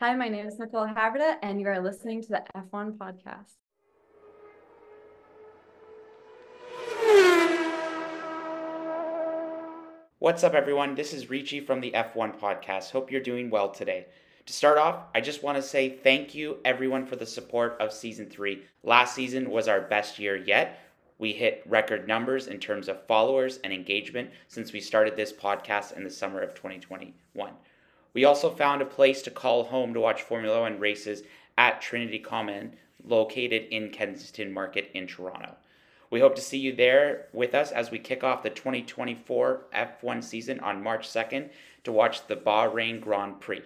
Hi, my name is Nicole Havrda, and you are listening to the F1 podcast. What's up, everyone? This is Ricci from the F1 podcast. Hope you're doing well today. To start off, I just want to say thank you, everyone, for the support of season three. Last season was our best year yet. We hit record numbers in terms of followers and engagement since we started this podcast in the summer of 2021. We also found a place to call home to watch Formula One races at Trinity Common, located in Kensington Market in Toronto. We hope to see you there with us as we kick off the 2024 F1 season on March 2nd to watch the Bahrain Grand Prix.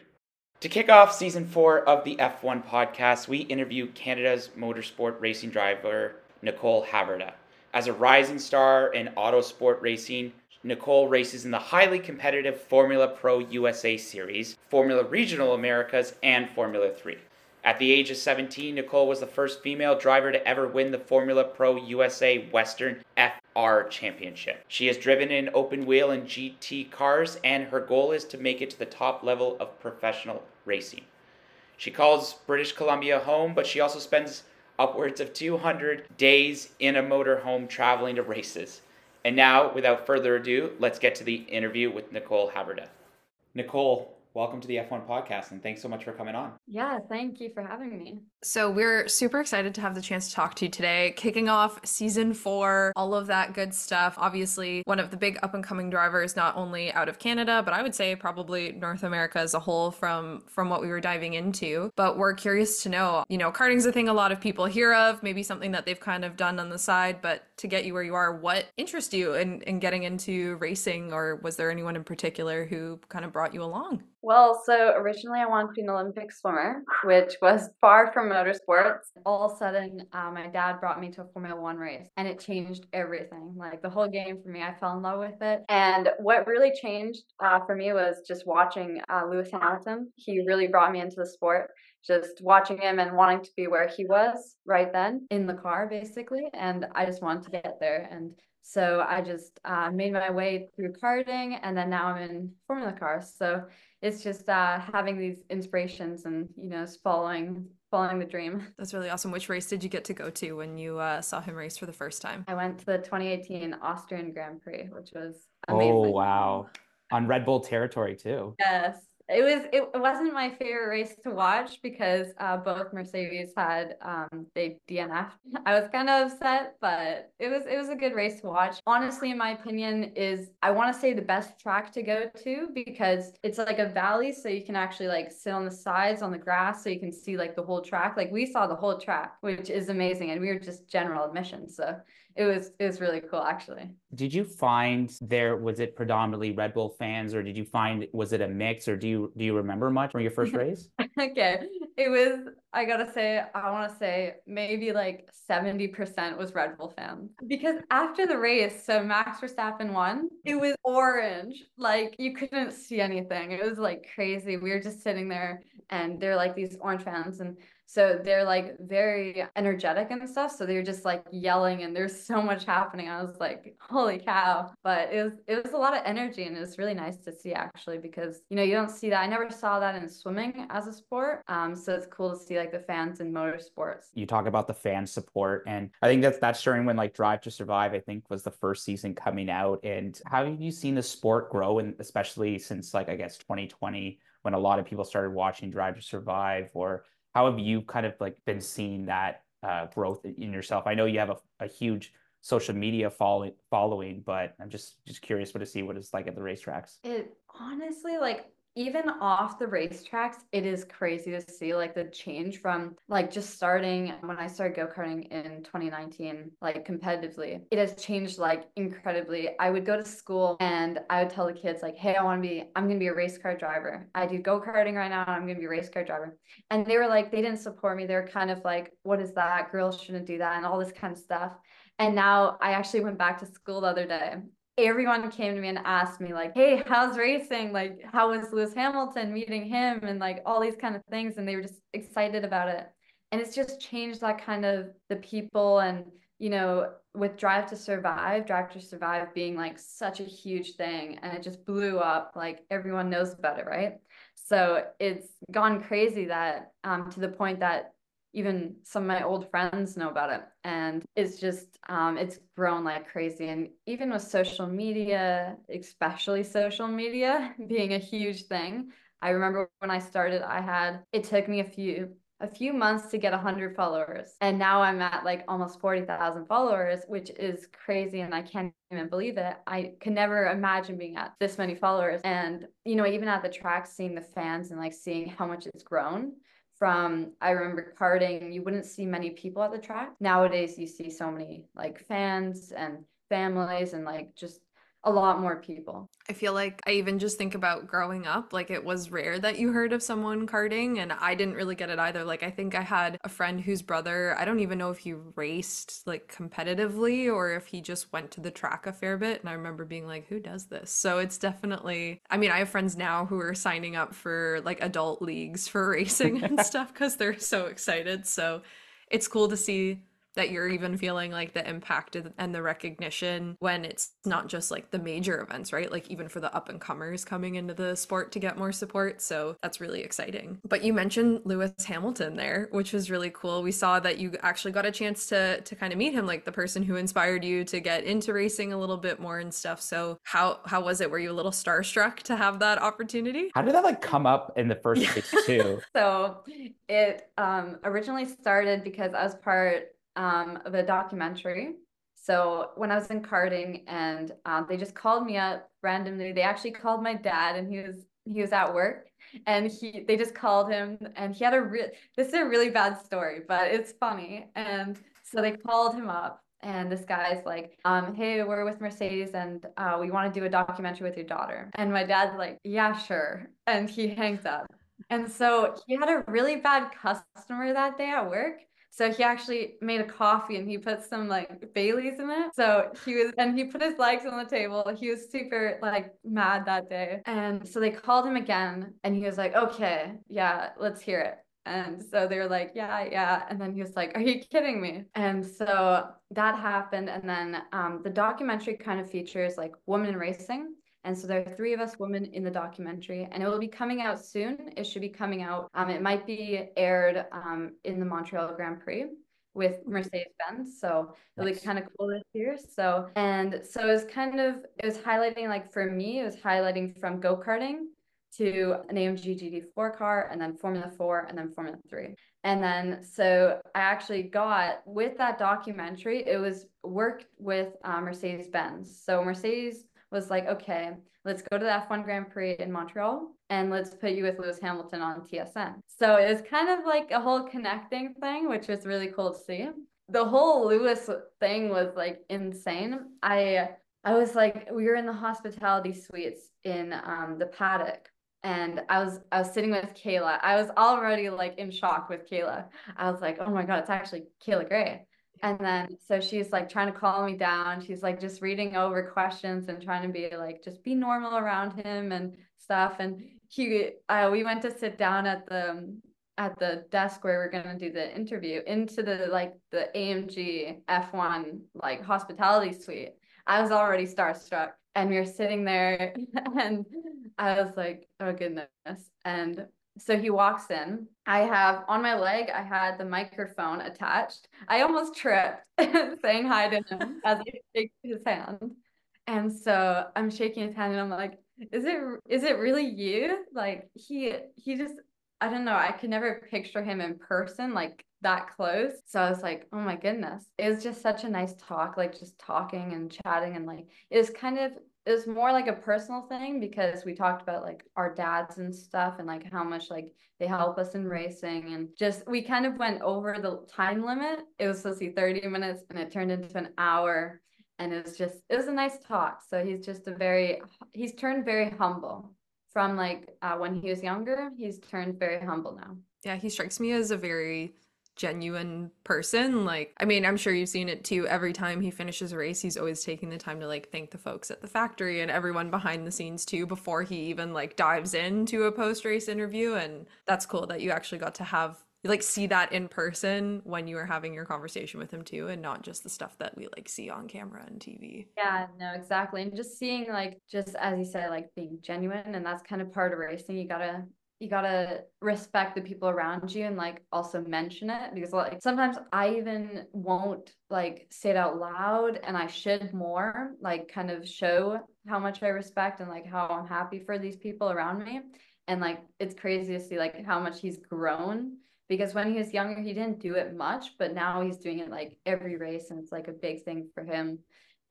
To kick off season four of the F1 podcast, we interview Canada's motorsport racing driver, Nicole Havrda. As a rising star in auto sport racing, Nicole races in the highly competitive Formula Pro USA Series, Formula Regional Americas, and Formula 3. At the age of 17, Nicole was the first female driver to ever win the Formula Pro USA Western FR Championship. She has driven in open wheel and GT cars, and her goal is to make it to the top level of professional racing. She calls British Columbia home, but she also spends upwards of 200 days in a motorhome traveling to races. And now, without further ado, let's get to the interview with Nicole Havrda. Nicole, welcome to the F1 podcast and thanks so much for coming on. Yeah, thank you for having me. So, we're super excited to have the chance to talk to you today, kicking off season four, all of that good stuff. Obviously, one of the big up and coming drivers, not only out of Canada, but I would say probably North America as a whole from, from what we were diving into. But we're curious to know, you know, karting's a thing a lot of people hear of, maybe something that they've kind of done on the side, but to get you where you are, what interests you in, in getting into racing, or was there anyone in particular who kind of brought you along? Well, so originally I wanted to be an Olympic swimmer, which was far from motorsports. All of a sudden, uh, my dad brought me to a Formula One race and it changed everything. Like the whole game for me, I fell in love with it. And what really changed uh, for me was just watching uh, Lewis Hamilton. He really brought me into the sport just watching him and wanting to be where he was right then in the car basically. And i just wanted to get there. And so i just uh, made my way through karting and then now i'm in formula cars. So it's just uh, having these inspirations and you know following following the dream. That's really awesome. Which race did you get to go to when you uh, saw him race for the first time? I went to the 2018 austrian grand prix which was oh, amazing. oh wow. On red bull territory too. Yes it was it wasn't my favorite race to watch because uh, both Mercedes had um, they DNF. I was kind of upset, but it was it was a good race to watch. Honestly, in my opinion, is I want to say the best track to go to because it's like a valley, so you can actually like sit on the sides on the grass, so you can see like the whole track. Like we saw the whole track, which is amazing, and we were just general admission, so it was it was really cool actually. Did you find there was it predominantly Red Bull fans or did you find was it a mix or do you do you remember much from your first race? okay. It was I got to say I want to say maybe like 70% was Red Bull fans because after the race so Max Verstappen won it was orange like you couldn't see anything it was like crazy we were just sitting there and they're like these orange fans and so they're like very energetic and stuff. So they're just like yelling and there's so much happening. I was like, holy cow. But it was it was a lot of energy and it was really nice to see actually because you know you don't see that. I never saw that in swimming as a sport. Um, so it's cool to see like the fans in motorsports. You talk about the fan support and I think that's that's during when like Drive to Survive, I think was the first season coming out. And how have you seen the sport grow and especially since like I guess 2020 when a lot of people started watching Drive to Survive or how have you kind of like been seeing that uh, growth in yourself? I know you have a, a huge social media following following, but I'm just just curious what to see what it's like at the racetracks. It honestly like even off the racetracks, it is crazy to see like the change from like just starting when I started go karting in 2019, like competitively. It has changed like incredibly. I would go to school and I would tell the kids like, "Hey, I want to be. I'm gonna be a race car driver. I do go karting right now. and I'm gonna be a race car driver." And they were like, they didn't support me. They were kind of like, "What is that? Girls shouldn't do that," and all this kind of stuff. And now I actually went back to school the other day everyone came to me and asked me like hey how's racing? Like how was lewis hamilton meeting him? And like all these kind of things and they were just excited about it. And it's just changed that kind of the people and you know with drive to survive drive to survive being like such a huge thing and it just blew up like everyone knows about it right? So it's gone crazy that um, to the point that even some of my old friends know about it. And it's just um, it's grown like crazy. And even with social media especially social media being a huge thing i remember when i started i had it took me a few a few months to get 100 followers. And now i'm at like almost 40,000 followers which is crazy and i can't even believe it. I could never imagine being at this many followers. And you know even at the track seeing the fans and like seeing how much it's grown from I remember karting, you wouldn't see many people at the track. Nowadays you see so many like fans and families and like just a lot more people. I feel like I even just think about growing up, like it was rare that you heard of someone karting, and I didn't really get it either. Like, I think I had a friend whose brother, I don't even know if he raced like competitively or if he just went to the track a fair bit. And I remember being like, who does this? So it's definitely, I mean, I have friends now who are signing up for like adult leagues for racing and stuff because they're so excited. So it's cool to see that you're even feeling like the impact and the recognition when it's not just like the major events, right? Like even for the up and comers coming into the sport to get more support. So that's really exciting. But you mentioned Lewis Hamilton there, which was really cool. We saw that you actually got a chance to to kind of meet him, like the person who inspired you to get into racing a little bit more and stuff. So how how was it? Were you a little starstruck to have that opportunity? How did that like come up in the first place too? so it um originally started because I was part um, of a documentary. So when I was in karting and um, they just called me up randomly, they actually called my dad and he was he was at work and he they just called him and he had a real this is a really bad story but it's funny. And so they called him up and this guy's like um hey we're with mercedes and uh, we want to do a documentary with your daughter. And my dad's like yeah sure. And he hangs up. And so he had a really bad customer that day at work so he actually made a coffee and he put some like Bailey's in it. So he was, and he put his legs on the table. He was super like mad that day. And so they called him again and he was like, okay, yeah, let's hear it. And so they were like, yeah, yeah. And then he was like, are you kidding me? And so that happened. And then um, the documentary kind of features like women racing. And so there are three of us women in the documentary, and it will be coming out soon. It should be coming out. Um, it might be aired um, in the Montreal Grand Prix with Mercedes Benz. So it'll nice. be kind of cool this year. So and so it was kind of it was highlighting like for me, it was highlighting from go karting to an AMG GT4 car and then Formula 4 and then Formula 3. And then so I actually got with that documentary, it was worked with uh, Mercedes Benz. So Mercedes was like, okay, let's go to the F1 Grand Prix in Montreal and let's put you with Lewis Hamilton on TSN. So it was kind of like a whole connecting thing, which was really cool to see. The whole Lewis thing was like insane. I I was like, we were in the hospitality suites in um, the paddock and I was I was sitting with Kayla. I was already like in shock with Kayla. I was like, oh my god, it's actually Kayla Grey. And then so she's like trying to calm me down. She's like just reading over questions and trying to be like just be normal around him and stuff. And he uh, we went to sit down at the at the desk where we're gonna do the interview into the like the AMG F1 like hospitality suite. I was already starstruck and we were sitting there and I was like, oh goodness. And so he walks in. I have on my leg, I had the microphone attached. I almost tripped saying hi to him as I shake his hand. And so I'm shaking his hand and I'm like, is it is it really you? Like he he just I don't know, I could never picture him in person like that close. So I was like, oh my goodness. It was just such a nice talk, like just talking and chatting and like it was kind of it was more like a personal thing because we talked about like our dads and stuff and like how much like they help us in racing and just we kind of went over the time limit. It was supposed to be 30 minutes and it turned into an hour and it was just it was a nice talk. So he's just a very he's turned very humble from like uh, when he was younger. He's turned very humble now. Yeah, he strikes me as a very genuine person. Like, I mean, I'm sure you've seen it too. Every time he finishes a race, he's always taking the time to like thank the folks at the factory and everyone behind the scenes too before he even like dives into a post race interview. And that's cool that you actually got to have like see that in person when you were having your conversation with him too and not just the stuff that we like see on camera and TV. Yeah, no, exactly. And just seeing like just as you said like being genuine and that's kind of part of racing. You got to you gotta respect the people around you and like also mention it because like sometimes I even won't like say it out loud and I should more like kind of show how much I respect and like how I'm happy for these people around me. And like it's crazy to see like how much he's grown because when he was younger he didn't do it much, but now he's doing it like every race and it's like a big thing for him.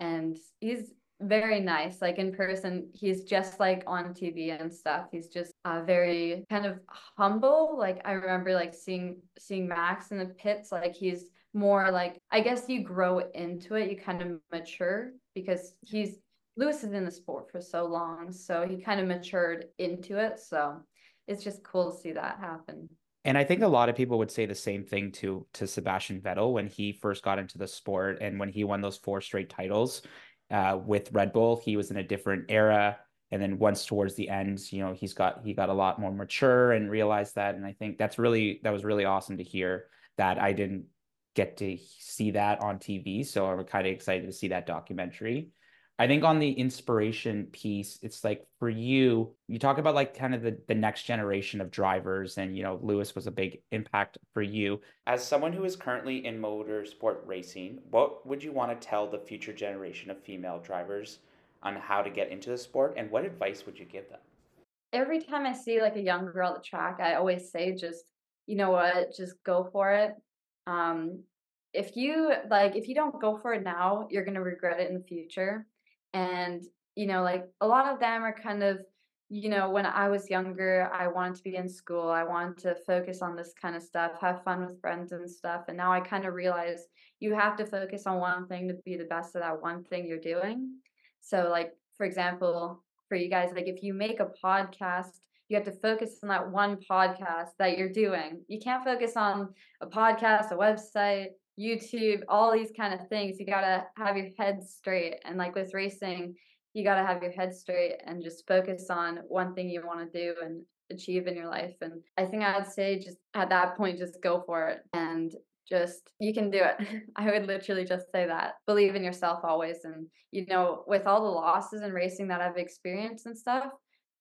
And he's very nice. Like in person, he's just like on TV and stuff. He's just uh, very kind of humble. Like I remember like seeing seeing Max in the pits. Like he's more like I guess you grow into it. You kind of mature because he's Lewis is in the sport for so long, so he kind of matured into it. So it's just cool to see that happen. And I think a lot of people would say the same thing to to Sebastian Vettel when he first got into the sport and when he won those four straight titles uh, with Red Bull. He was in a different era, and then once towards the end, you know, he's got he got a lot more mature and realized that. And I think that's really that was really awesome to hear that I didn't get to see that on TV, so I'm kind of excited to see that documentary. I think on the inspiration piece, it's like for you, you talk about like kind of the, the next generation of drivers, and you know, Lewis was a big impact for you. As someone who is currently in motorsport racing, what would you want to tell the future generation of female drivers on how to get into the sport, and what advice would you give them? Every time I see like a young girl at the track, I always say, just you know what, just go for it. Um, if you like, if you don't go for it now, you're gonna regret it in the future and, you know, like a lot of them are kind of, you know, when I was younger, I wanted to be in school. I wanted to focus on this kind of stuff, have fun with friends and stuff. And now I kind of realize you have to focus on one thing to be the best at that one thing you're doing. So, like, for example, for you guys, like if you make a podcast, you have to focus on that one podcast that you're doing. You can't focus on a podcast, a website, YouTube, all these kind of things. You got to have your head straight. And like with racing, you got to have your head straight and just focus on one thing you want to do and achieve in your life. And I think I'd say just at that point, just go for it and just you can do it. I would literally just say that. Believe in yourself always. And, you know, with all the losses and racing that I've experienced and stuff,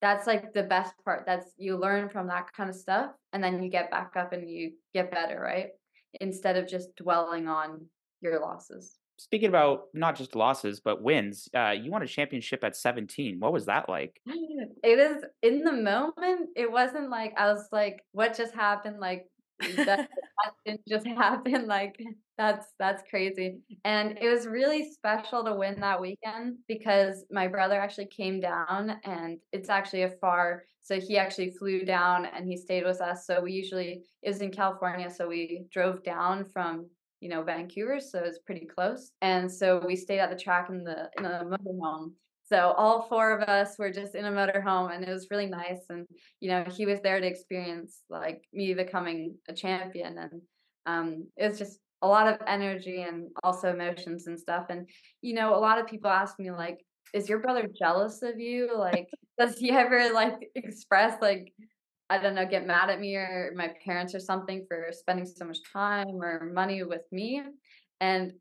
that's like the best part. That's you learn from that kind of stuff and then you get back up and you get better, right? Instead of just dwelling on your losses. Speaking about not just losses but wins, uh, you won a championship at 17. What was that like? It is in the moment. It wasn't like I was like, "What just happened?" Like that, that didn't just happen. Like that's that's crazy. And it was really special to win that weekend because my brother actually came down and it's actually a far so he actually flew down and he stayed with us. So we usually it was in California, so we drove down from you know Vancouver, so it's pretty close. And so we stayed at the track in the in a motorhome. So all four of us were just in a motorhome, and it was really nice. And you know he was there to experience like me becoming a champion, and um, it was just a lot of energy and also emotions and stuff. And you know a lot of people ask me like, is your brother jealous of you? Like, does he ever like express like I don't know, get mad at me or my parents or something for spending so much time or money with me? And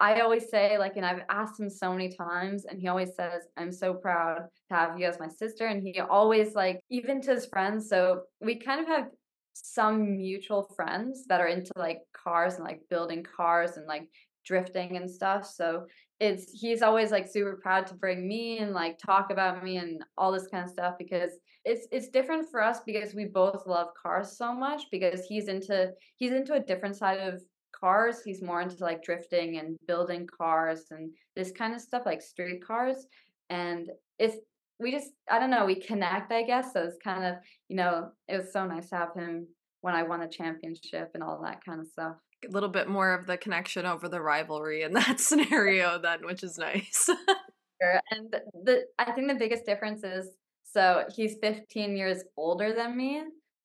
I always say, like, and I've asked him so many times, and he always says, I'm so proud to have you as my sister. And he always, like, even to his friends. So we kind of have some mutual friends that are into like cars and like building cars and like drifting and stuff. So it's he's always like super proud to bring me and like talk about me and all this kind of stuff because it's it's different for us because we both love cars so much because he's into he's into a different side of cars he's more into like drifting and building cars and this kind of stuff like street cars and it's we just i don't know we connect i guess so it's kind of you know it was so nice to have him when i won the championship and all that kind of stuff a little bit more of the connection over the rivalry in that scenario then which is nice sure. and the i think the biggest difference is so he's 15 years older than me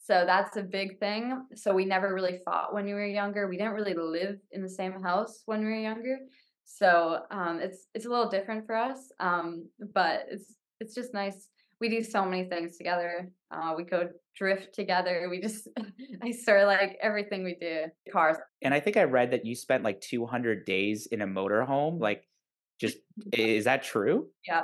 so that's a big thing so we never really fought when we were younger we didn't really live in the same house when we were younger so um, it's it's a little different for us um, but it's it's just nice we do so many things together. Uh, we go drift together. We just, I swear, like everything we do, cars. And I think I read that you spent like 200 days in a motorhome. Like, just is that true? Yeah.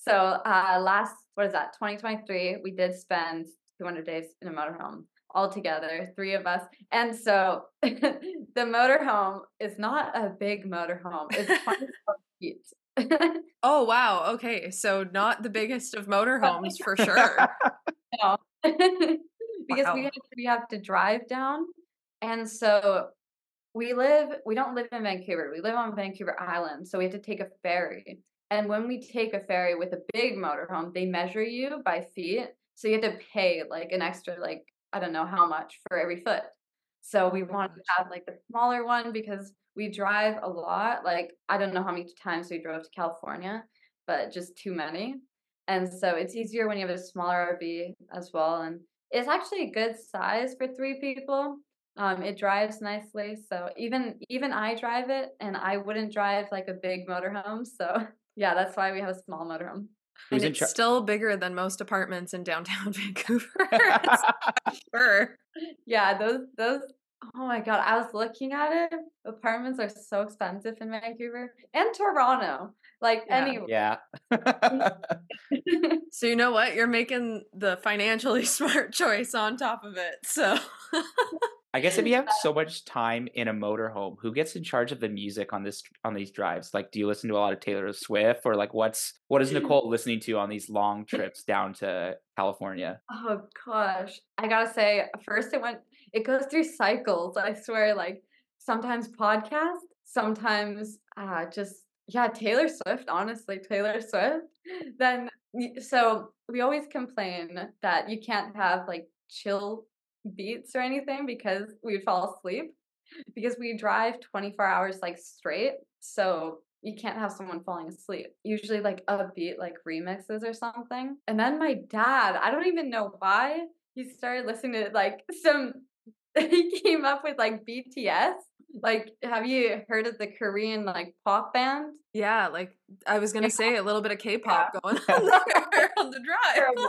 So uh, last, what is that? 2023, we did spend 200 days in a motorhome all together, three of us. And so the motorhome is not a big motorhome. It's 24 feet. oh wow. Okay. So not the biggest of motorhomes for sure. no. because wow. we have we have to drive down. And so we live we don't live in Vancouver. We live on Vancouver Island. So we have to take a ferry. And when we take a ferry with a big motorhome, they measure you by feet. So you have to pay like an extra like I don't know how much for every foot. So we wanted to have like the smaller one because we drive a lot. Like I don't know how many times we drove to California, but just too many. And so it's easier when you have a smaller RV as well. And it's actually a good size for three people. Um, it drives nicely. So even even I drive it and I wouldn't drive like a big motorhome. So yeah, that's why we have a small motorhome. And it's char- still bigger than most apartments in downtown Vancouver. sure. Yeah, those those oh my god, I was looking at it. Apartments are so expensive in Vancouver and Toronto. Like yeah. anyway. Yeah. Mm. so you know what? You're making the financially smart choice on top of it. So I guess if you have so much time in a motorhome, who gets in charge of the music on this on these drives? Like, do you listen to a lot of Taylor Swift, or like, what's what is mm. Nicole listening to on these long trips down to California? Oh gosh, I gotta say, first it went, it goes through cycles. I swear, like sometimes podcast, sometimes uh, just yeah, Taylor Swift. Honestly, Taylor Swift. Then so we always complain that you can't have like chill beats or anything because we'd fall asleep because we drive 24 hours like straight. So you can't have someone falling asleep. Usually like upbeat like remixes or something. And then my dad, I don't even know why, he started listening to like some he came up with like BTS. Hmm. Like have you heard of the Korean like pop band? Yeah, like I was gonna say a little bit of K-pop yeah. going on there on the drive.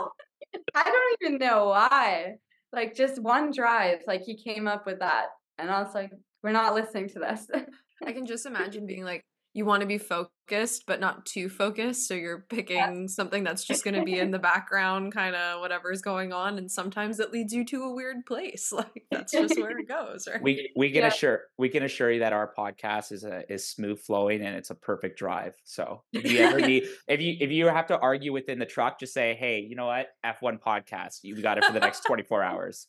I don't even know why like just one drive, like he came up with that. And I was like, we're not listening to this. I can just imagine being like, you want to be focused, but not too focused. So you're picking yeah. something that's just going to be in the background, kind of whatever's going on. And sometimes it leads you to a weird place. Like that's just where it goes, right? We we can yeah. assure we can assure you that our podcast is a is smooth flowing and it's a perfect drive. So if you ever need if you if you have to argue within the truck, just say, hey, you know what, F one podcast, you got it for the next twenty four hours.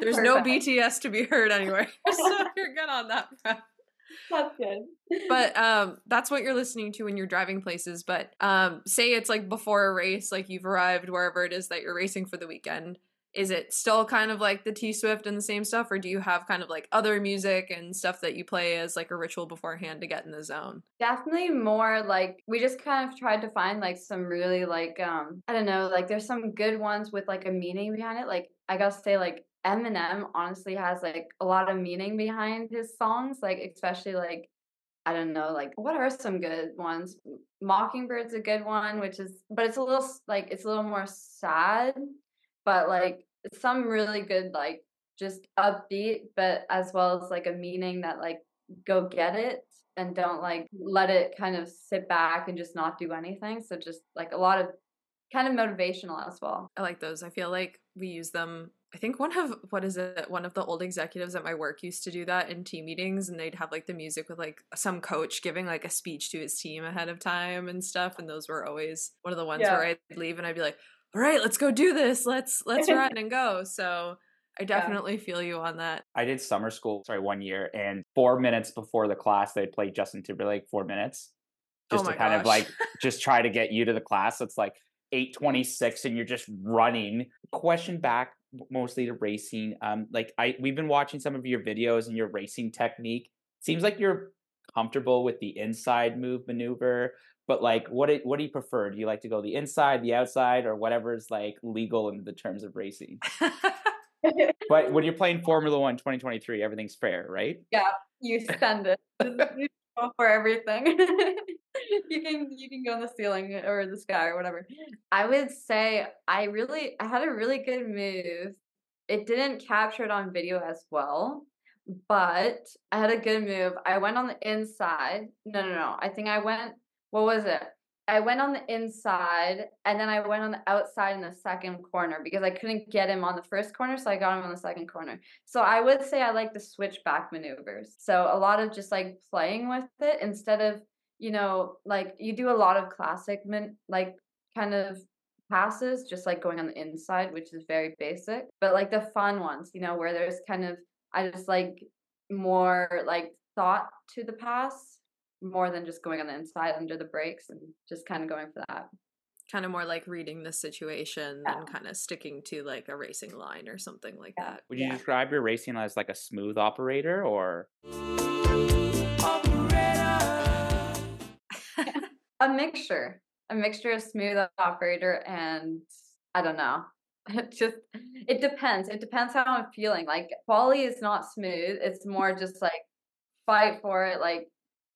There's perfect. no BTS to be heard anywhere so you're good on that. That's good. but um that's what you're listening to when you're driving places. But um say it's like before a race, like you've arrived wherever it is that you're racing for the weekend. Is it still kind of like the T Swift and the same stuff, or do you have kind of like other music and stuff that you play as like a ritual beforehand to get in the zone? Definitely more like we just kind of tried to find like some really like um I don't know, like there's some good ones with like a meaning behind it. Like I gotta say like Eminem honestly has like a lot of meaning behind his songs, like especially like I don't know, like what are some good ones? Mockingbird's a good one, which is but it's a little like it's a little more sad, but like some really good like just upbeat, but as well as like a meaning that like go get it and don't like let it kind of sit back and just not do anything. So just like a lot of kind of motivational as well. I like those. I feel like we use them I think one of what is it? One of the old executives at my work used to do that in team meetings, and they'd have like the music with like some coach giving like a speech to his team ahead of time and stuff. And those were always one of the ones yeah. where I'd leave and I'd be like, "All right, let's go do this. Let's let's run and go." So I definitely yeah. feel you on that. I did summer school, sorry, one year, and four minutes before the class, they'd played Justin Timberlake four minutes, oh just oh to kind gosh. of like just try to get you to the class. It's like 826 and you're just running. Question back mostly to racing um like i we've been watching some of your videos and your racing technique. Seems like you're comfortable with the inside move maneuver but like what do, what do you prefer? Do you like to go the inside the outside or whatever is like legal in the terms of racing? But when you're playing formula 1 2023 everything's fair right? Yeah you it for everything. you can you can go in the ceiling uh, or the sky or whatever. I would say I really I had a really good move. It didn't capture it on video as well, but I had a good move. I went on the inside. No, no, no. I think I went what was it? I went on the inside and then I went on the outside in the second corner because I couldn't get him on the first corner, so I got him on the second corner. So I would say I like the switchback maneuvers. So a lot of just like playing with it instead of, you know, like you do a lot of classic min- like kind of passes, just like going on the inside, which is very basic. But like the fun ones, you know, where there's kind of I just like more like thought to the pass more than just going on the inside under the brakes and just kind of going for that. Kind of more like reading the situation yeah. and kind of sticking to like a racing line or something like yeah. that. Would you yeah. describe your racing as like a smooth operator or? a mixture, a mixture of smooth operator and I don't know. It just it depends. It depends how I'm feeling. Like quali is not smooth. It's more just like fight for it. Like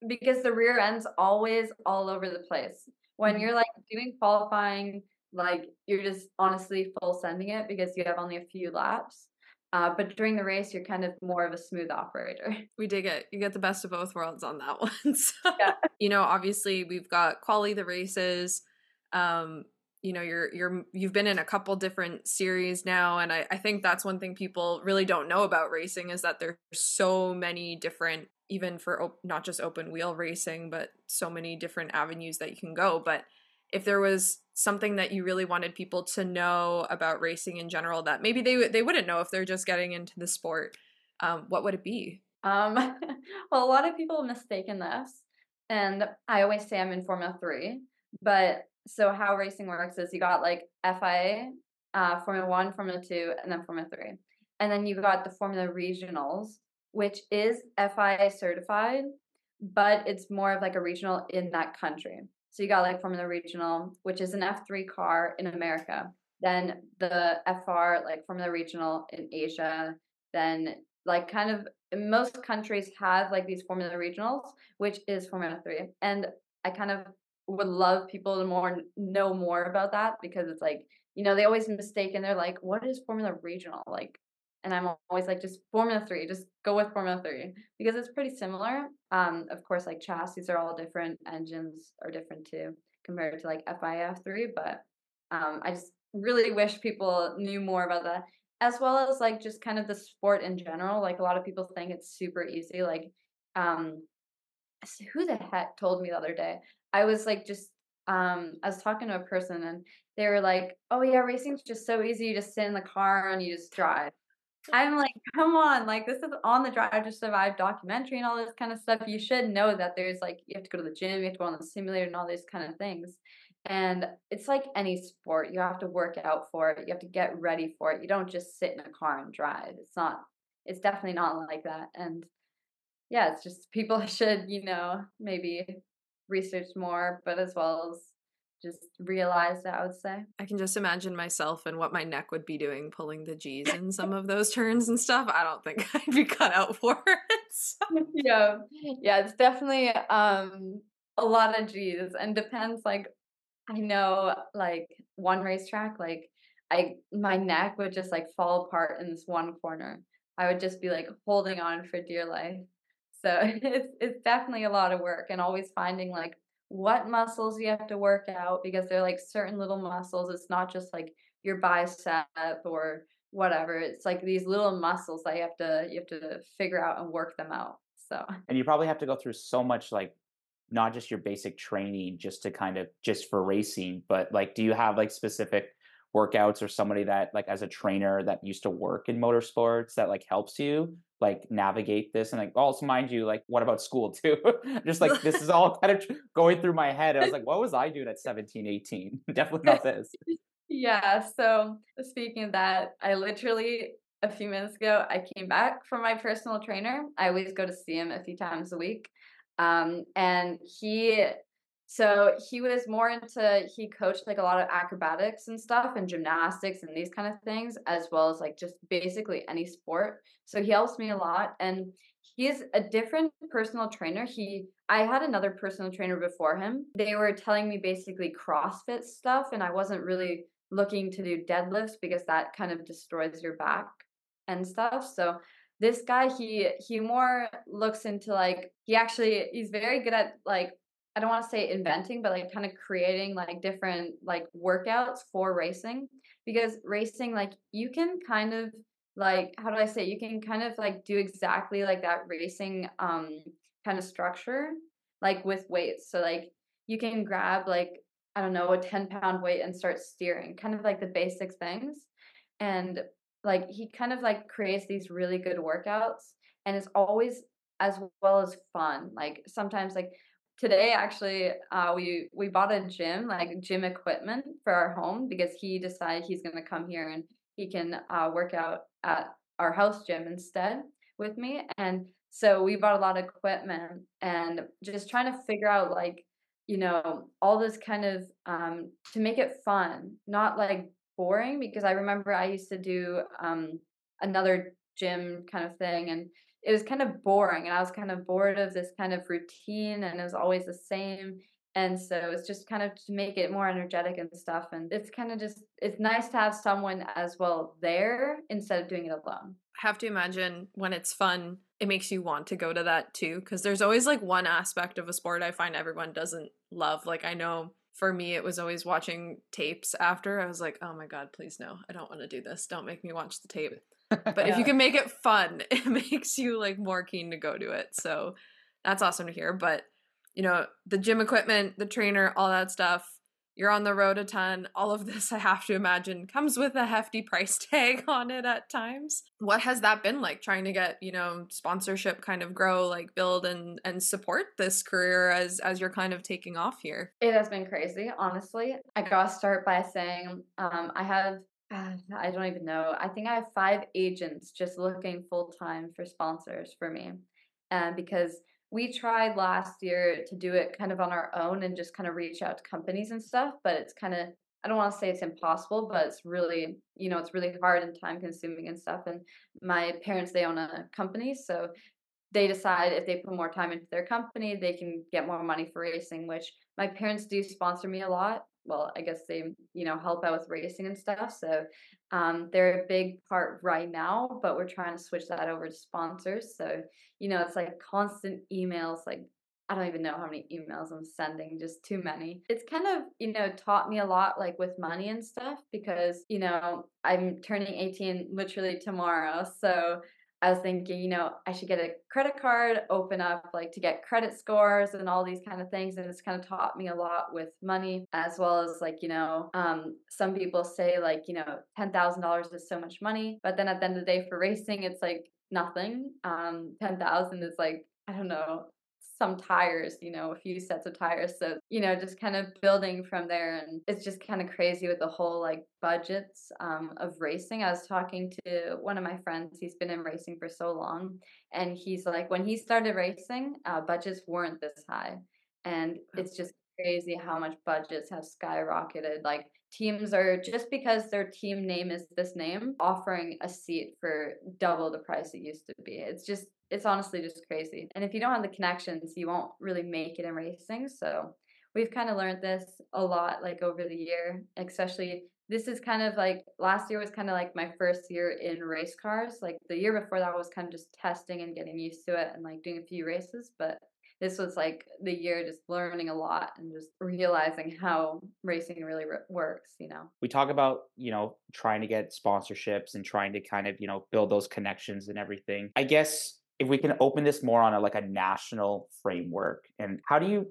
because the rear end's always all over the place. When mm-hmm. you're like doing qualifying, like you're just honestly full sending it because you have only a few laps. Uh, but during the race, you're kind of more of a smooth operator. We dig it. You get the best of both worlds on that one. So, yeah. You know, obviously we've got quali the races. Um, you know, you're you're you've been in a couple different series now, and I, I think that's one thing people really don't know about racing is that there's so many different even for op- not just open wheel racing, but so many different avenues that you can go. But if there was something that you really wanted people to know about racing in general that maybe they they wouldn't know if they're just getting into the sport, um, what would it be? Um, well, a lot of people mistaken this, and I always say I'm in Formula Three. But so how racing works is you got like FIA, uh, Formula One, Formula Two, and then Formula Three, and then you got the Formula Regionals, which is FIA certified, but it's more of like a regional in that country. So you got like Formula Regional, which is an F3 car in America. Then the FR, like Formula Regional in Asia. Then like kind of most countries have like these Formula Regionals, which is Formula 3. And I kind of would love people to more know more about that because it's like, you know, they always mistake and they're like, what is Formula Regional? Like, and I'm always like, just Formula Three, just go with Formula Three because it's pretty similar. Um, of course, like chassis are all different, engines are different too compared to like FIF three. But um, I just really wish people knew more about that, as well as like just kind of the sport in general. Like a lot of people think it's super easy. Like, um, who the heck told me the other day? I was like just um I was talking to a person and they were like, "Oh yeah, racing's just so easy. You just sit in the car and you just drive." I'm like, come on, like this is on the Drive to Survive documentary and all this kind of stuff. You should know that there's like you have to go to the gym, you have to go on the simulator and all these kind of things. And it's like any sport, you have to work out for it. You have to get ready for it. You don't just sit in a car and drive. It's not. It's definitely not like that. And yeah, it's just people should you know maybe research more, but as well as just realized I would say. I can just imagine myself and what my neck would be doing pulling the G's in some of those turns and stuff. I don't think I'd be cut out for it. So. Yeah. Yeah, it's definitely um a lot of G's and depends like I know like one racetrack like I my neck would just like fall apart in this one corner. I would just be like holding on for dear life. So it's it's definitely a lot of work and always finding like what muscles you have to work out because they're like certain little muscles. It's not just like your bicep or whatever. It's like these little muscles that you have to you have to figure out and work them out. So and you probably have to go through so much like not just your basic training just to kind of just for racing, but like do you have like specific workouts or somebody that like as a trainer that used to work in motorsports that like helps you like navigate this and like also mind you like what about school too? Just like this is all kind of going through my head. I was like what was i doing at 17 18 definitely not this. Yeah so speaking of that i literally a few minutes ago i came back from my personal trainer. I always go to see him a few times a week um, and he so he was more into he coached like a lot of acrobatics and stuff and gymnastics and these kind of things, as well as like just basically any sport. So he helps me a lot. And he's a different personal trainer. He I had another personal trainer before him. They were telling me basically CrossFit stuff, and I wasn't really looking to do deadlifts because that kind of destroys your back and stuff. So this guy he he more looks into like he actually he's very good at like I don't want to say inventing, but like kind of creating like different like workouts for racing because racing like you can kind of like how do I say you can kind of like do exactly like that racing um kind of structure like with weights. So like you can grab like I don't know a 10 pound weight and start steering, kind of like the basic things. And like he kind of like creates these really good workouts and it's always as well as fun. Like sometimes like today actually uh, we we bought a gym like gym equipment for our home because he decided he's going to come here and he can uh, work out at our house gym instead with me. And so we bought a lot of equipment and just trying to figure out like you know all this kind of um, to make it fun not like boring because i remember i used to do um, another gym kind of thing and it was kind of boring and I was kind of bored of this kind of routine and it was always the same. And so it's just kind of to make it more energetic and stuff. And it's kind of just, it's nice to have someone as well there instead of doing it alone. I have to imagine when it's fun, it makes you want to go to that too. Cause there's always like one aspect of a sport I find everyone doesn't love. Like I know for me, it was always watching tapes after. I was like, oh my God, please no, I don't want to do this. Don't make me watch the tape but yeah. if you can make it fun, it makes you like more keen to go to it. So that's awesome to hear. But you know, the gym equipment, the trainer, all that stuff, you're on the road a ton. All of this, I have to imagine, comes with a hefty price tag on it at times. What has that been like trying to get, you know, sponsorship kind of grow, like build and and support this career as as you're kind of taking off here? It has been crazy, honestly. I gotta start by saying um, I have uh, I don't even know. I think I have five agents just looking full time for sponsors for me. And because we tried last year to do it kind of on our own and just kind of reach out to companies and stuff, but it's kind of I don't want to say it's impossible, but it's really, you know, it's really hard and time consuming and stuff. And my parents, they own a company, so they decide if they put more time into their company, they can get more money for racing, which my parents do sponsor me a lot well, I guess they, you know, help out with racing and stuff. So um, they're a big part right now, but we're trying to switch that over to sponsors. So, you know, it's like constant emails, like I don't even know how many emails I'm sending, just too many. It's kind of, you know, taught me a lot like with money and stuff because, you know, I'm turning 18 literally tomorrow. So I was thinking, you know, I should get a credit card, open up like to get credit scores and all these kind of things. And it's kind of taught me a lot with money, as well as like, you know, um, some people say like, you know, $10,000 is so much money. But then at the end of the day for racing, it's like nothing. Um, 10,000 is like, I don't know, some tires, you know, a few sets of tires. So, you know, just kind of building from there. And it's just kind of crazy with the whole like budgets um, of racing. I was talking to one of my friends, he's been in racing for so long. And he's like, when he started racing, uh, budgets weren't this high. And it's just crazy how much budgets have skyrocketed. Like teams are just because their team name is this name, offering a seat for double the price it used to be. It's just it's honestly just crazy. And if you don't have the connections, you won't really make it in racing. So we've kind of learned this a lot like over the year, especially this is kind of like last year was kind of like my first year in race cars. Like the year before that was kind of just testing and getting used to it and like doing a few races, but this was like the year just learning a lot and just realizing how racing really re- works you know? We talk about you know trying to get sponsorships and trying to kind of you know build those connections and everything. I guess if we can open this more on a like a national framework and how do you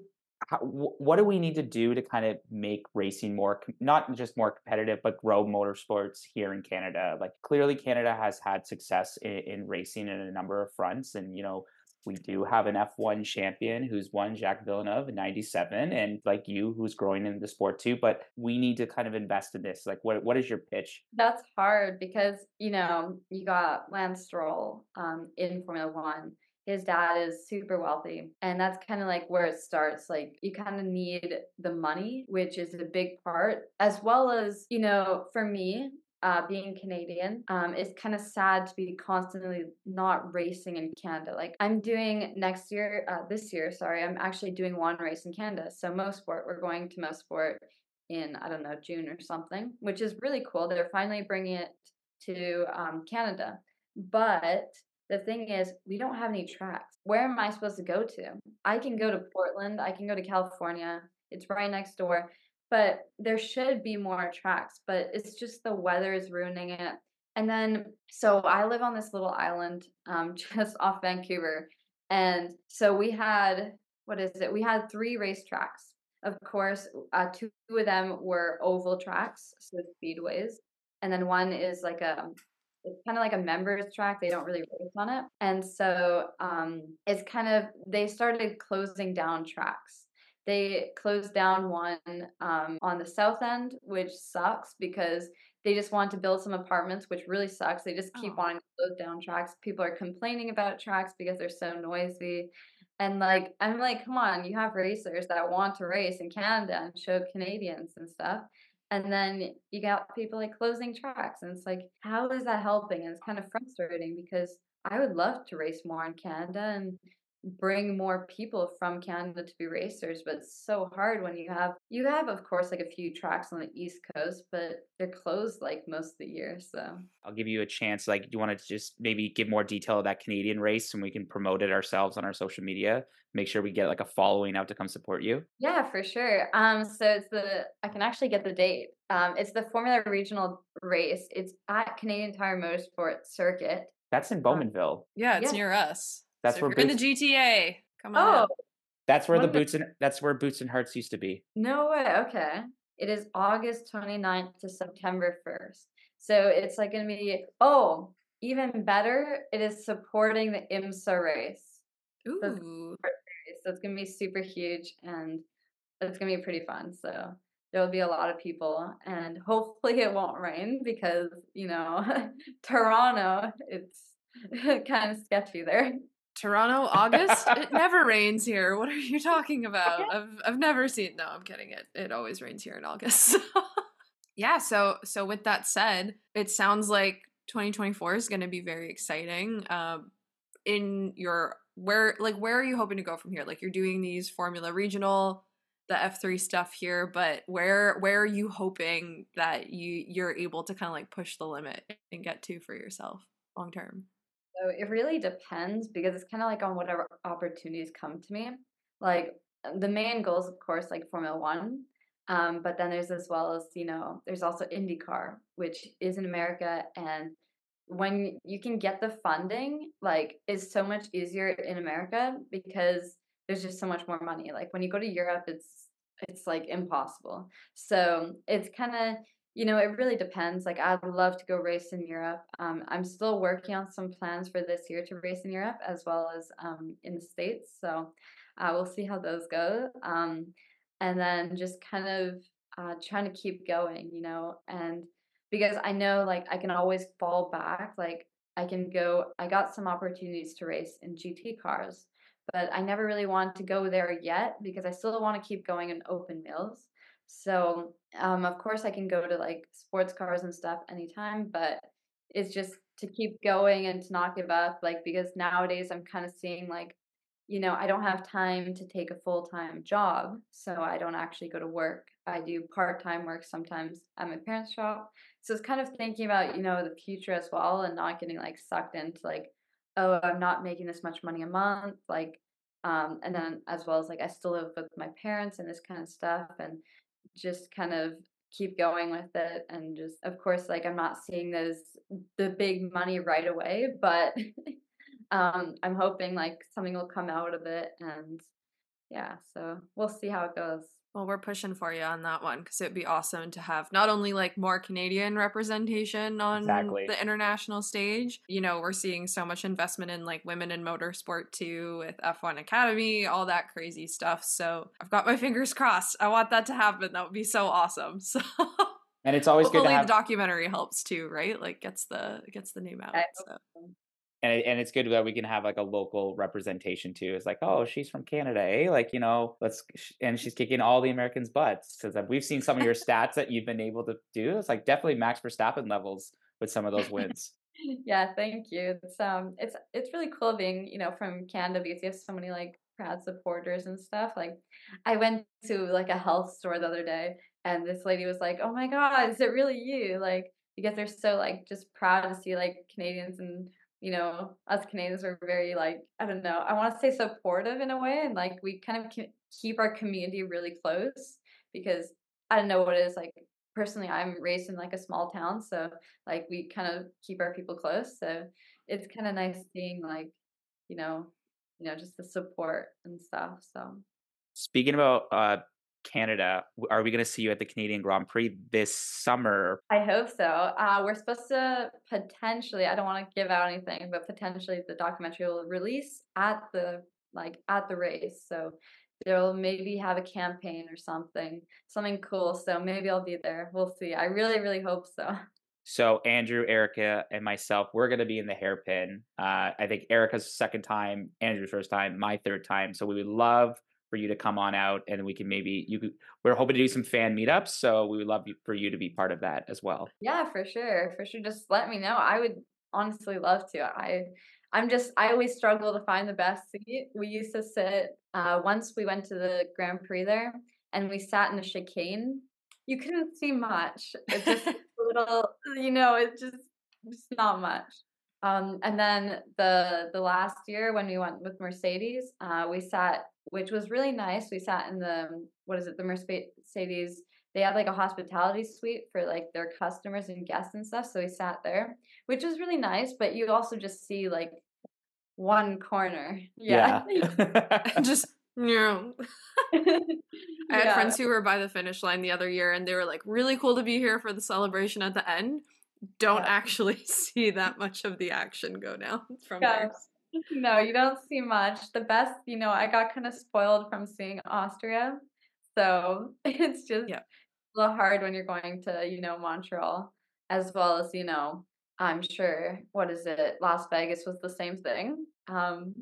how, what do we need to do to kind of make racing more not just more competitive but grow motorsports here in canada? Like clearly canada has had success in, in racing in a number of fronts and you know we do have an F1 champion who's won Jacques Villeneuve in 97 and like you who's growing in the sport too but we need to kind of invest in this like what what is your pitch? That's hard because you know you got Lance Stroll um, in Formula 1 his dad is super wealthy and that's kind of like where it starts like you kind of need the money which is a big part as well as you know for me uh, being Canadian, um, it's kind of sad to be constantly not racing in Canada. Like I'm doing next year, uh, this year, sorry, I'm actually doing one race in Canada. So Mosport, we're going to Mosport in I don't know June or something, which is really cool. They're finally bringing it to um, Canada, but the thing is, we don't have any tracks. Where am I supposed to go to? I can go to Portland, I can go to California. It's right next door. But there should be more tracks, but it's just the weather is ruining it. And then, so I live on this little island um, just off Vancouver. And so we had, what is it? We had three racetracks. Of course, uh, two of them were oval tracks, so speedways. And then one is like a it's kind of like a members track. They don't really race on it. And so um, it's kind of, they started closing down tracks. They closed down one um, on the south end, which sucks because they just want to build some apartments, which really sucks. They just keep oh. wanting to close down tracks. People are complaining about tracks because they're so noisy. And like, I'm like, come on, you have racers that want to race in Canada and show Canadians and stuff and then you got people like closing tracks and it's like how is that helping and it's kind of frustrating because i would love to race more in canada and bring more people from Canada to be racers, but it's so hard when you have you have of course like a few tracks on the East Coast, but they're closed like most of the year. So I'll give you a chance. Like, do you want to just maybe give more detail of that Canadian race and we can promote it ourselves on our social media? Make sure we get like a following out to come support you. Yeah, for sure. Um, so it's the I can actually get the date. Um, it's the Formula Regional race. It's at Canadian Tire Motorsport Circuit. That's in Bowmanville. Yeah, it's yeah. near us. That's so where Boots, in the GTA. Come on. Oh, that's where the boots and that's where boots and hearts used to be. No way. Okay. It is August 29th to September 1st. So it's like going to be oh, even better, it is supporting the IMSA race. Ooh. So it's going to be super huge and it's going to be pretty fun. So there'll be a lot of people and hopefully it won't rain because, you know, Toronto, it's kind of sketchy there. Toronto, August. it never rains here. What are you talking about? I've I've never seen. No, I'm kidding. It it always rains here in August. yeah. So so with that said, it sounds like 2024 is going to be very exciting. Um, in your where like where are you hoping to go from here? Like you're doing these Formula Regional, the F3 stuff here, but where where are you hoping that you you're able to kind of like push the limit and get to for yourself long term? So it really depends because it's kind of like on whatever opportunities come to me. Like the main goals, of course, like Formula One. Um, but then there's as well as, you know, there's also IndyCar, which is in America. And when you can get the funding, like, is so much easier in America because there's just so much more money. Like when you go to Europe, it's it's like impossible. So it's kind of you know, it really depends. Like, I'd love to go race in Europe. Um, I'm still working on some plans for this year to race in Europe as well as um, in the States. So uh, we'll see how those go. Um, and then just kind of uh, trying to keep going, you know, and because I know like I can always fall back. Like, I can go, I got some opportunities to race in GT cars, but I never really want to go there yet because I still want to keep going in open wheels. So, um, of course, I can go to like sports cars and stuff anytime, but it's just to keep going and to not give up. Like, because nowadays I'm kind of seeing like, you know, I don't have time to take a full time job. So I don't actually go to work. I do part time work sometimes at my parents' shop. So it's kind of thinking about, you know, the future as well and not getting like sucked into like, oh, I'm not making this much money a month. Like, um, and then as well as like I still live with my parents and this kind of stuff. And just kind of keep going with it and just of course like i'm not seeing those the big money right away but um i'm hoping like something will come out of it and yeah so we'll see how it goes well, we're pushing for you on that one because it'd be awesome to have not only like more Canadian representation on exactly. the international stage. You know, we're seeing so much investment in like women in motorsport too with F1 Academy, all that crazy stuff. So I've got my fingers crossed. I want that to happen. That would be so awesome. So. And it's always Hopefully good to have the documentary helps too, right? Like gets the gets the name out. So and and it's good that we can have like a local representation too. It's like, oh, she's from Canada, eh? Like you know, let's and she's kicking all the Americans' butts because we've seen some of your stats that you've been able to do. It's like definitely Max Verstappen levels with some of those wins. yeah, thank you. It's um, it's it's really cool being you know from Canada because you have so many like proud supporters and stuff. Like, I went to like a health store the other day, and this lady was like, "Oh my god, is it really you?" Like because they're so like just proud to see like Canadians and you know, us Canadians are very like, I don't know, I want to say supportive in a way. And like, we kind of keep our community really close because I don't know what it is like. Personally, I'm raised in like a small town. So like, we kind of keep our people close. So it's kind of nice seeing like, you know, you know, just the support and stuff. So speaking about uh Canada. Are we going to see you at the Canadian Grand Prix this summer? I hope so. Uh, we're supposed to potentially, I don't want to give out anything, but potentially the documentary will release at the like at the race. So they'll maybe have a campaign or something, something cool. So maybe I'll be there. We'll see. I really, really hope so. So Andrew, Erica, and myself, we're going to be in the hairpin. Uh, I think Erica's second time, Andrew's first time, my third time. So we would love for you to come on out and we can maybe you could we're hoping to do some fan meetups so we would love for you to be part of that as well. Yeah for sure for sure just let me know i would honestly love to i i'm just i always struggle to find the best seat we used to sit uh, once we went to the grand prix there and we sat in a chicane you couldn't see much it's just a little you know it's just just not much um, and then the the last year when we went with Mercedes, uh, we sat, which was really nice. We sat in the what is it, the Mercedes? They had like a hospitality suite for like their customers and guests and stuff. So we sat there, which was really nice. But you also just see like one corner. Yeah, yeah. just yeah. I had yeah. friends who were by the finish line the other year, and they were like, "Really cool to be here for the celebration at the end." Don't yeah. actually see that much of the action go down from yeah. there. No, you don't see much. The best, you know, I got kind of spoiled from seeing Austria. So it's just yeah. a little hard when you're going to, you know, Montreal, as well as, you know, I'm sure, what is it? Las Vegas was the same thing. Um,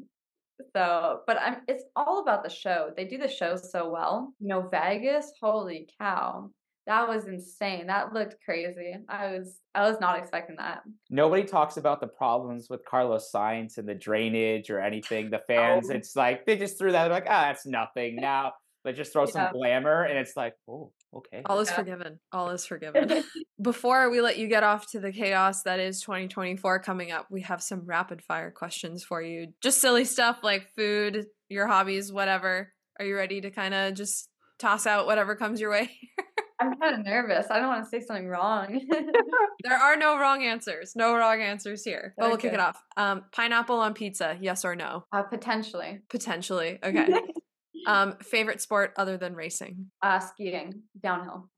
so, but I'm, it's all about the show. They do the show so well. You know, Vegas, holy cow that was insane. That looked crazy. I was I was not expecting that. Nobody talks about the problems with Carlos Sainz and the drainage or anything. The fans, oh. it's like they just threw that like, ah, oh, that's nothing. Now they just throw yeah. some glamour and it's like, oh, okay. All is yeah. forgiven. All is forgiven. Before we let you get off to the chaos that is 2024 coming up, we have some rapid fire questions for you. Just silly stuff like food, your hobbies, whatever. Are you ready to kind of just toss out whatever comes your way? I'm kind of nervous. I don't want to say something wrong. there are no wrong answers. No wrong answers here. But okay. we'll kick it off. Um, pineapple on pizza, yes or no? Uh, potentially. Potentially. Okay. um, favorite sport other than racing? Uh, skiing, downhill.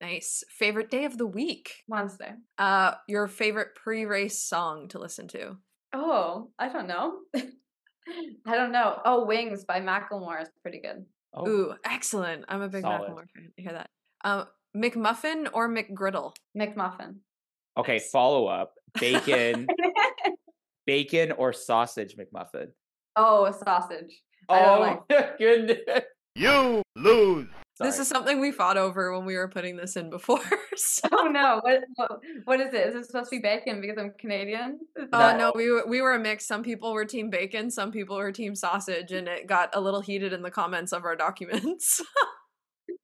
Nice. Favorite day of the week? Wednesday. Uh, your favorite pre-race song to listen to? Oh, I don't know. I don't know. Oh, Wings by Macklemore is pretty good. Oh. Ooh, excellent. I'm a big Solid. Macklemore fan. I hear that. Um, McMuffin or McGriddle? McMuffin. Okay, follow up. Bacon. bacon or sausage McMuffin? Oh, sausage. Oh, like- goodness. You lose. Sorry. This is something we fought over when we were putting this in before. So. Oh no! What, what, what is it? Is it supposed to be bacon because I'm Canadian? Oh no, we we were a mix. Some people were team bacon, some people were team sausage, and it got a little heated in the comments of our documents.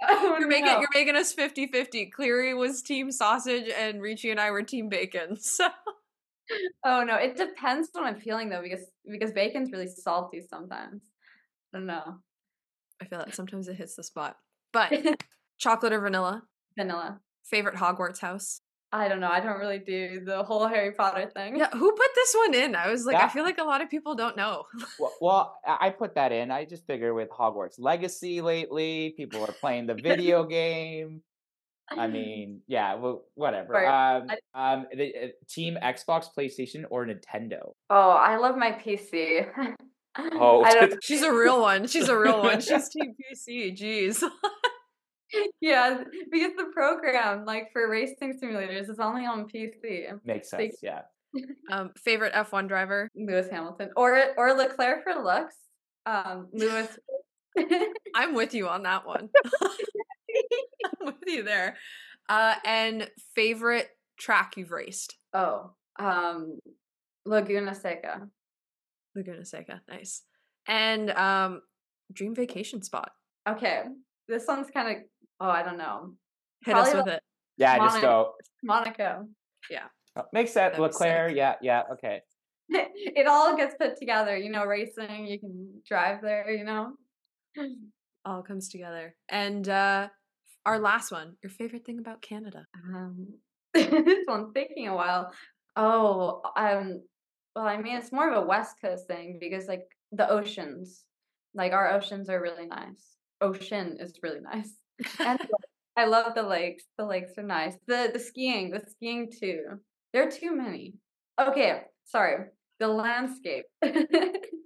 Oh, you're making no. you're making us 50-50. Cleary was team sausage and Richie and I were team bacon. So Oh no, it depends what I'm feeling though, because because bacon's really salty sometimes. I don't know. I feel that sometimes it hits the spot. But chocolate or vanilla? Vanilla. Favorite Hogwarts house? I don't know. I don't really do the whole Harry Potter thing. Yeah, who put this one in? I was like, that, I feel like a lot of people don't know. well, well, I put that in. I just figure with Hogwarts Legacy lately, people are playing the video game. I mean, yeah, well, whatever. Um, um, the, uh, Team Xbox, PlayStation, or Nintendo? Oh, I love my PC. oh, she's a real one. She's a real one. She's Team PC. Jeez yeah, because the program, like for racing simulators, is only on PC. Makes sense. They, yeah. Um, favorite F1 driver? Lewis Hamilton, or or Leclerc for looks. Um, Lewis. I'm with you on that one. I'm with you there. Uh, and favorite track you've raced? Oh, um, Laguna Seca. Laguna Seca, nice. And um, dream vacation spot. Okay, this one's kind of oh, I don't know. Hit Probably us with like, it. Yeah, Monaco. just go. Monaco. Yeah. Oh, makes sense. Leclerc. Yeah, yeah. Okay. it all gets put together, you know, racing, you can drive there, you know. All comes together. And uh our last one, your favorite thing about Canada? Um, this one's taking a while. Oh, um, well, I mean, it's more of a West Coast thing because like the oceans, like our oceans are really nice. Ocean is really nice, and I love the lakes. The lakes are nice. The the skiing, the skiing too. There are too many. Okay, sorry. The landscape.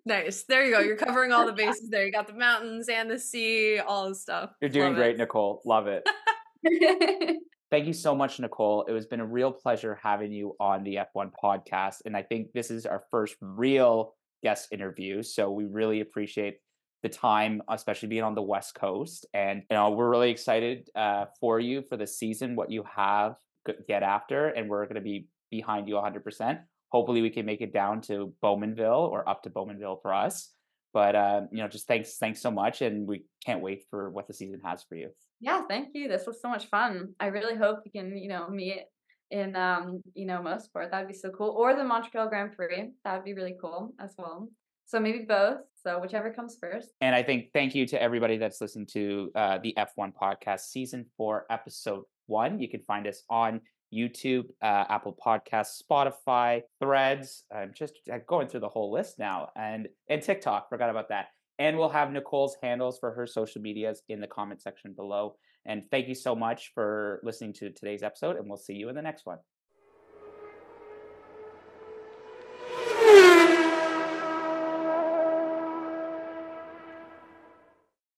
Nice. There you go. You're covering all the bases there. You got the mountains and the sea, all the stuff. You're doing Love great, it. Nicole. Love it. Thank you so much, Nicole. It has been a real pleasure having you on the F1 podcast. And I think this is our first real guest interview. So we really appreciate the time, especially being on the West Coast. And you know, we're really excited uh, for you for the season, what you have get after, and we're going to be behind you 100%. Hopefully, we can make it down to Bowmanville or up to Bowmanville for us. But uh, you know, just thanks, thanks so much, and we can't wait for what the season has for you. yeah, thank you. This was so much fun. I really hope we can, you know, meet in um, you know, Mosport. That'd be so cool. Or the Montreal Grand Prix. That would be really cool as well. So maybe both. So whichever comes first. And I think thank you to everybody that's listened to uh, the F1 podcast, season four, episode one. You can find us on YouTube, uh, Apple Podcasts, Spotify, Threads. I'm just going through the whole list now, and and TikTok. Forgot about that. And we'll have Nicole's handles for her social medias in the comment section below. And thank you so much for listening to today's episode, and we'll see you in the next one.